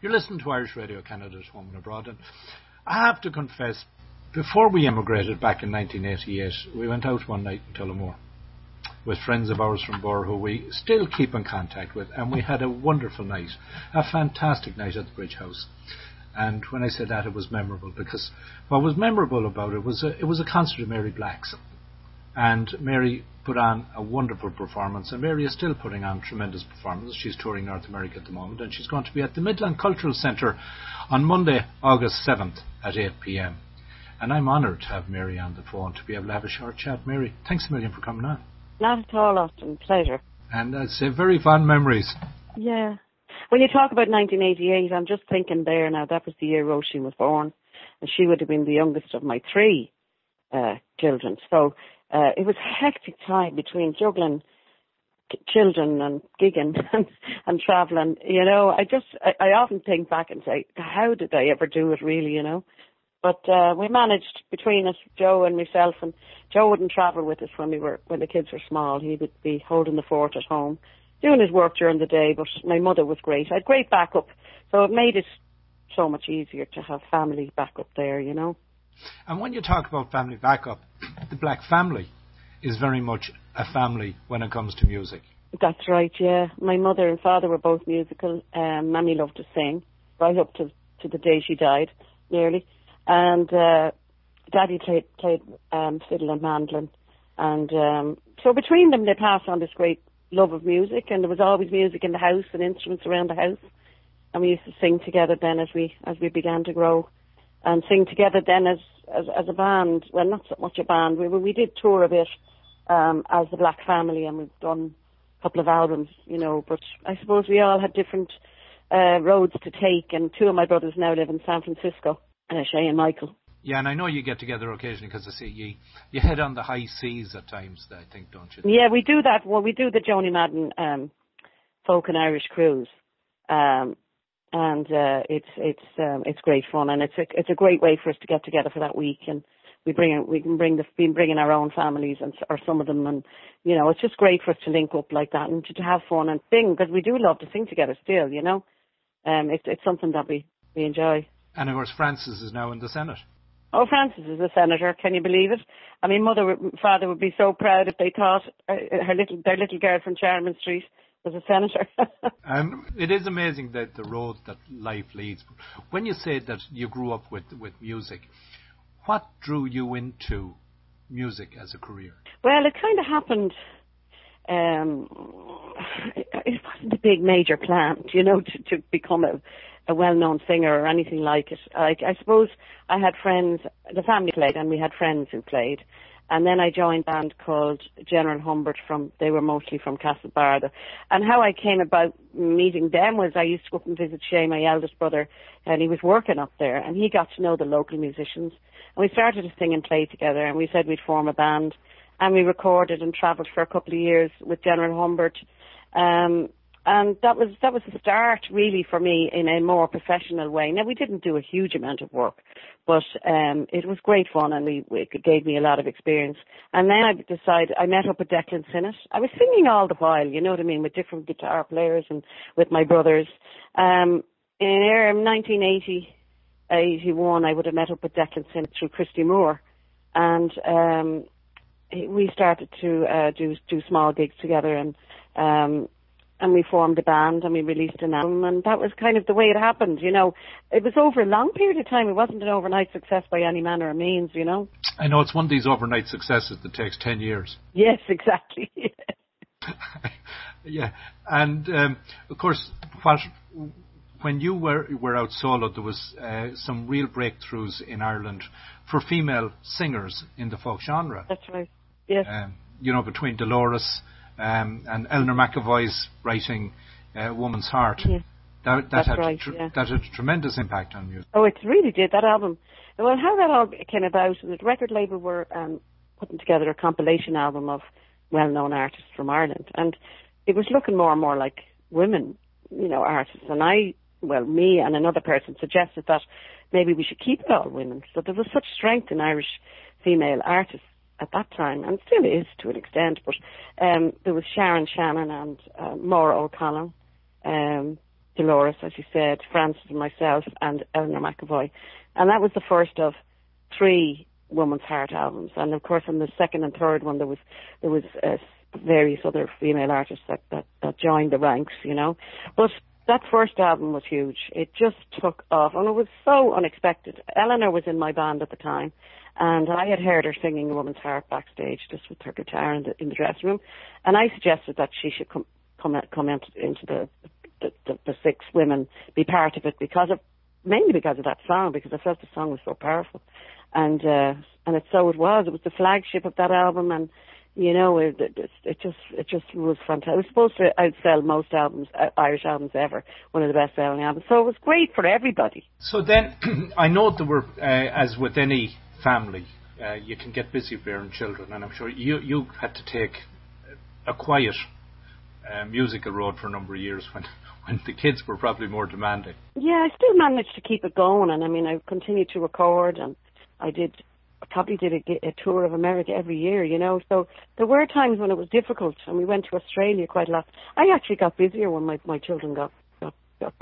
You're listening to Irish Radio Canada's Home and Abroad, and I have to confess, before we emigrated back in 1988, we went out one night in Tullamore with friends of ours from Birr who we still keep in contact with, and we had a wonderful night, a fantastic night at the Bridge House. And when I say that, it was memorable because what was memorable about it was a, it was a concert of Mary Black's, and Mary put on a wonderful performance, and Mary is still putting on tremendous performances. She's touring North America at the moment, and she's going to be at the Midland Cultural Centre on Monday, August 7th at 8 p.m. And I'm honoured to have Mary on the phone to be able to have a short chat. Mary, thanks a million for coming on. Not at all, Austin. Pleasure. And I'd say very fond memories. Yeah. When you talk about 1988, I'm just thinking there now, that was the year Roisin was born, and she would have been the youngest of my three uh, children. So uh, it was a hectic time between juggling children and gigging and, and traveling. You know, I just, I, I often think back and say, how did I ever do it really, you know? But uh, we managed between us, Joe and myself, and Joe wouldn't travel with us when we were when the kids were small. He would be holding the fort at home, doing his work during the day. But my mother was great. I had great backup, so it made it so much easier to have family backup there. You know. And when you talk about family backup, the Black family is very much a family when it comes to music. That's right. Yeah, my mother and father were both musical. Um, Mammy loved to sing right up to to the day she died, nearly and uh, Daddy played played um, fiddle and mandolin, and um, so between them they passed on this great love of music, and there was always music in the house and instruments around the house, and we used to sing together then as we as we began to grow, and sing together then as as, as a band. Well, not so much a band. We we did tour a bit um, as the Black Family, and we've done a couple of albums, you know. But I suppose we all had different uh, roads to take, and two of my brothers now live in San Francisco uh, Shay and Michael. Yeah, and I know you get together occasionally because I see you you head on the high seas at times. I think, don't you? Yeah, we do that. Well, we do the Joanie Madden um, folk and Irish cruise, um, and uh, it's it's um, it's great fun, and it's a it's a great way for us to get together for that week, and we bring we can bring the been bringing our own families and or some of them, and you know it's just great for us to link up like that and to, to have fun and sing because we do love to sing together still, you know. Um, it's it's something that we we enjoy. And of course, Frances is now in the Senate. Oh, Frances is a senator. Can you believe it? I mean, mother, father would be so proud if they thought uh, her little, their little girl from Charlemont Street was a senator. and it is amazing that the road that life leads. When you say that you grew up with with music, what drew you into music as a career? Well, it kind of happened. Um, it wasn't a big major plan, you know, to, to become a a well-known singer or anything like it. I, I suppose I had friends, the family played and we had friends who played. And then I joined a band called General Humbert from, they were mostly from Castlebar. And how I came about meeting them was I used to go up and visit Shay, my eldest brother, and he was working up there and he got to know the local musicians. And we started to sing and play together and we said we'd form a band and we recorded and travelled for a couple of years with General Humbert. Um, and that was that was the start really for me in a more professional way. Now we didn't do a huge amount of work, but um, it was great fun and we, it gave me a lot of experience. And then I decided I met up with Declan Sinnott. I was singing all the while, you know what I mean, with different guitar players and with my brothers. Um, in 1980, 81, I would have met up with Declan Sinnott through Christy Moore, and um, we started to uh, do do small gigs together and. Um, and we formed a band and we released an album and that was kind of the way it happened, you know. It was over a long period of time. It wasn't an overnight success by any manner of means, you know. I know it's one of these overnight successes that takes 10 years. Yes, exactly. yeah. And um, of course, what, when you were were out solo, there was uh, some real breakthroughs in Ireland for female singers in the folk genre. That's right. Yes. Um, you know, between Dolores um, and Eleanor McEvoy's writing uh, Woman's Heart. That, that had right, tr- yeah. that had a tremendous impact on you. Oh, it really did. That album. Well, how that all came about, the record label were um, putting together a compilation album of well-known artists from Ireland, and it was looking more and more like women, you know, artists. And I, well, me and another person suggested that maybe we should keep it all women. So there was such strength in Irish female artists at that time, and still is to an extent, but um, there was Sharon Shannon and uh, Maura O'Connell, um, Dolores, as you said, Frances and myself, and Eleanor McEvoy. And that was the first of three Woman's Heart albums. And of course, on the second and third one, there was there was uh, various other female artists that, that that joined the ranks, you know. But that first album was huge. It just took off, and it was so unexpected. Eleanor was in my band at the time, and I had heard her singing "Woman's Heart" backstage, just with her guitar in the, in the dressing room, and I suggested that she should come come come into, into the the, the the six women be part of it because of mainly because of that song because I felt the song was so powerful and uh, and it so it was. It was the flagship of that album, and you know it, it, it just it just was fantastic. It was supposed to outsell most albums, uh, Irish albums ever, one of the best selling albums. So it was great for everybody. So then, I know there were, uh, as with any family, uh, you can get busy bearing children, and I'm sure you you had to take a quiet uh, musical road for a number of years when when the kids were probably more demanding. Yeah, I still managed to keep it going, and I mean I continued to record and I did probably did a, a tour of America every year, you know. So there were times when it was difficult, and we went to Australia quite a lot. I actually got busier when my my children got got, got.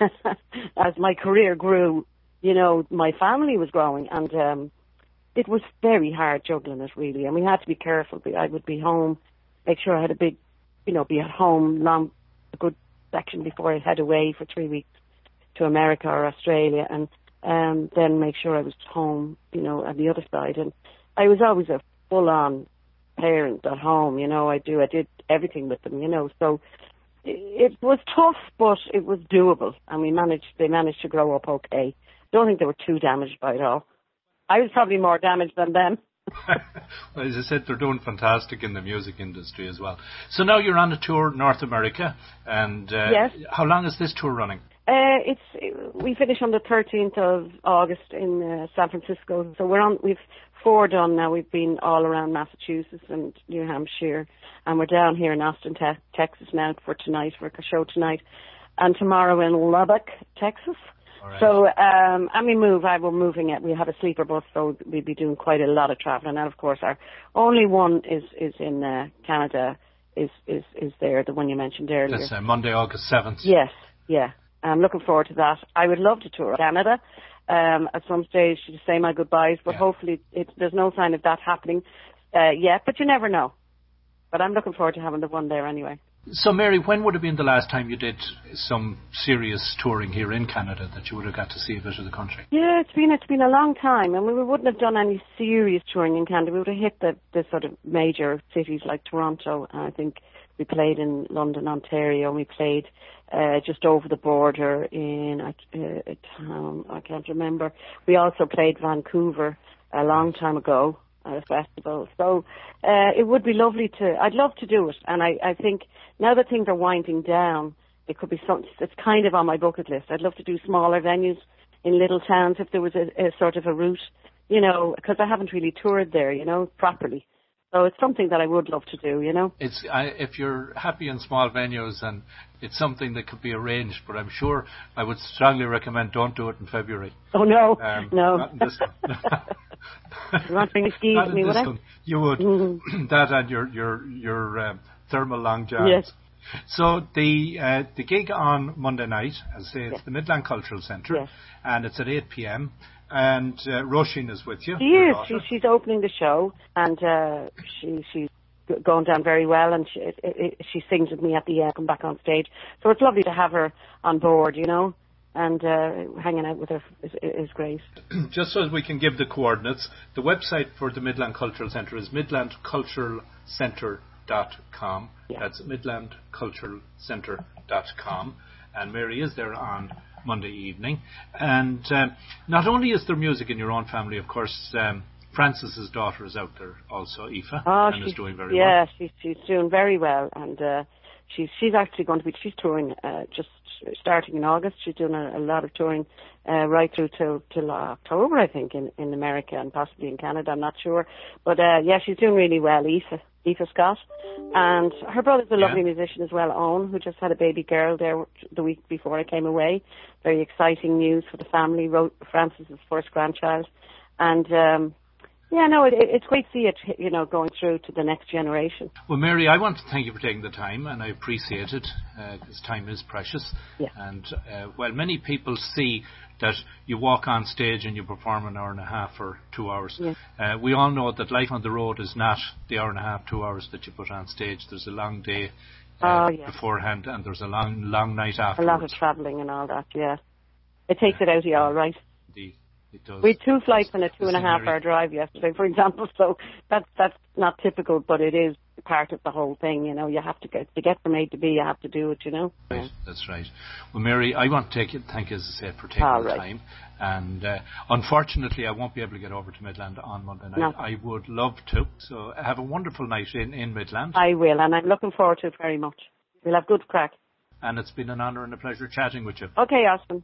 As my career grew, you know, my family was growing, and um it was very hard juggling it really, and we had to be careful. I would be home, make sure I had a big, you know, be at home long a good section before I head away for three weeks to America or Australia, and um, then make sure I was home, you know, on the other side. And I was always a full on parent at home, you know, I do, I did everything with them, you know, so it, was tough, but it was doable. And we managed, they managed to grow up okay. Don't think they were too damaged by it all. I was probably more damaged than them. well, as I said, they're doing fantastic in the music industry as well. So now you're on a tour North America, and uh, yes. how long is this tour running? Uh, it's we finish on the 13th of August in uh, San Francisco. So we're on. We've four done now. We've been all around Massachusetts and New Hampshire, and we're down here in Austin, te- Texas now for tonight for a show tonight, and tomorrow in Lubbock, Texas. Right. So, um, and we move. I will moving it. We have a sleeper bus, so we'll be doing quite a lot of traveling. And of course, our only one is is in uh, Canada. Is is is there the one you mentioned earlier? That's uh, Monday, August seventh. Yes, yeah. I'm looking forward to that. I would love to tour Canada um, at some stage to say my goodbyes, but Yeah. hopefully it, there's no sign of that happening uh, yet. But you never know. But I'm looking forward to having the one there anyway. So, Mary, when would have been the last time you did some serious touring here in Canada that you would have got to see a bit of the country? Yeah, it's been it's been a long time, and we wouldn't have done any serious touring in Canada. We would have hit the the sort of major cities like Toronto. And I think we played in London, Ontario, we played uh, just over the border in a, a town I can't remember. We also played Vancouver a long time ago at a festival. So uh, it would be lovely to. I'd love to do it, and I I think now that things are winding down, it could be something. It's kind of on my bucket list. I'd love to do smaller venues in little towns if there was a, a sort of a route, you know, because I haven't really toured there, you know, properly. So it's something that I would love to do, you know. It's I, if you're happy in small venues and it's something that could be arranged, but I'm sure I would strongly recommend don't do it in February. Oh no, Um, no. not in this one. You want to bring skis Not in me, this would I? one. You would Mhm. that and your your your um, thermal long johns. Yes. So the uh, the gig on Monday night, as I say, it's the Midland Cultural Centre, and it's at 8 p.m. And uh, Roisin is with you. She is. She, she's opening the show, and uh, she she's going down very well, and she it, it, she sings with me at the end, come back on stage. So it's lovely to have her on board, you know, and uh, hanging out with her is, is great. Just so as we can give the coordinates, the website for the Midland Cultural Centre is midlandculturalcentre.com. Yeah. That's midlandculturalcentre.com. And Mary is there on Monday evening. And um, not only is there music in your own family, of course, um, Frances's daughter is out there also, Aoife, Oh, and is doing very yeah, well. she's she's doing very well, and uh, she's she's actually going to be she's touring uh, just starting in August. She's doing a, a lot of touring uh, right through till till October, I think, in in America and possibly in Canada. I'm not sure, but uh, yeah, she's doing really well. Aoife Aoife Scott, and her brother's a lovely Yeah. musician as well, Owen, who just had a baby girl there the week before I came away. Very exciting news for the family. Wrote Frances's first grandchild, and. um yeah, no, it, it's great to see it, you know, going through to the next generation. Well, Mary, I want to thank you for taking the time, and I appreciate it because uh, time is precious. Yeah. And uh, well, many people see that you walk on stage and you perform an hour and a half or two hours. Yeah. Uh, we all know that life on the road is not the hour and a half, two hours that you put on stage. There's a long day uh, Oh, yeah. beforehand, and there's a long, long night after. A lot of travelling and all that, yeah. It takes it out of you, all right. Indeed. We had two flights and a two and a half hour drive yesterday, for example. So that's that's not typical, but it is part of the whole thing. You know, you have to get to get from A to B. You have to do it. You know. Right, that's right. Well, Mary, I want to take it, thank you, as I said, for taking All the right. time. And uh, unfortunately, I won't be able to get over to Midland on Monday night. No. I would love to. So have a wonderful night in, in Midland. I will, and I'm looking forward to it very much. We'll have good crack. and it's been an honour and a pleasure chatting with you. Okay, Austin.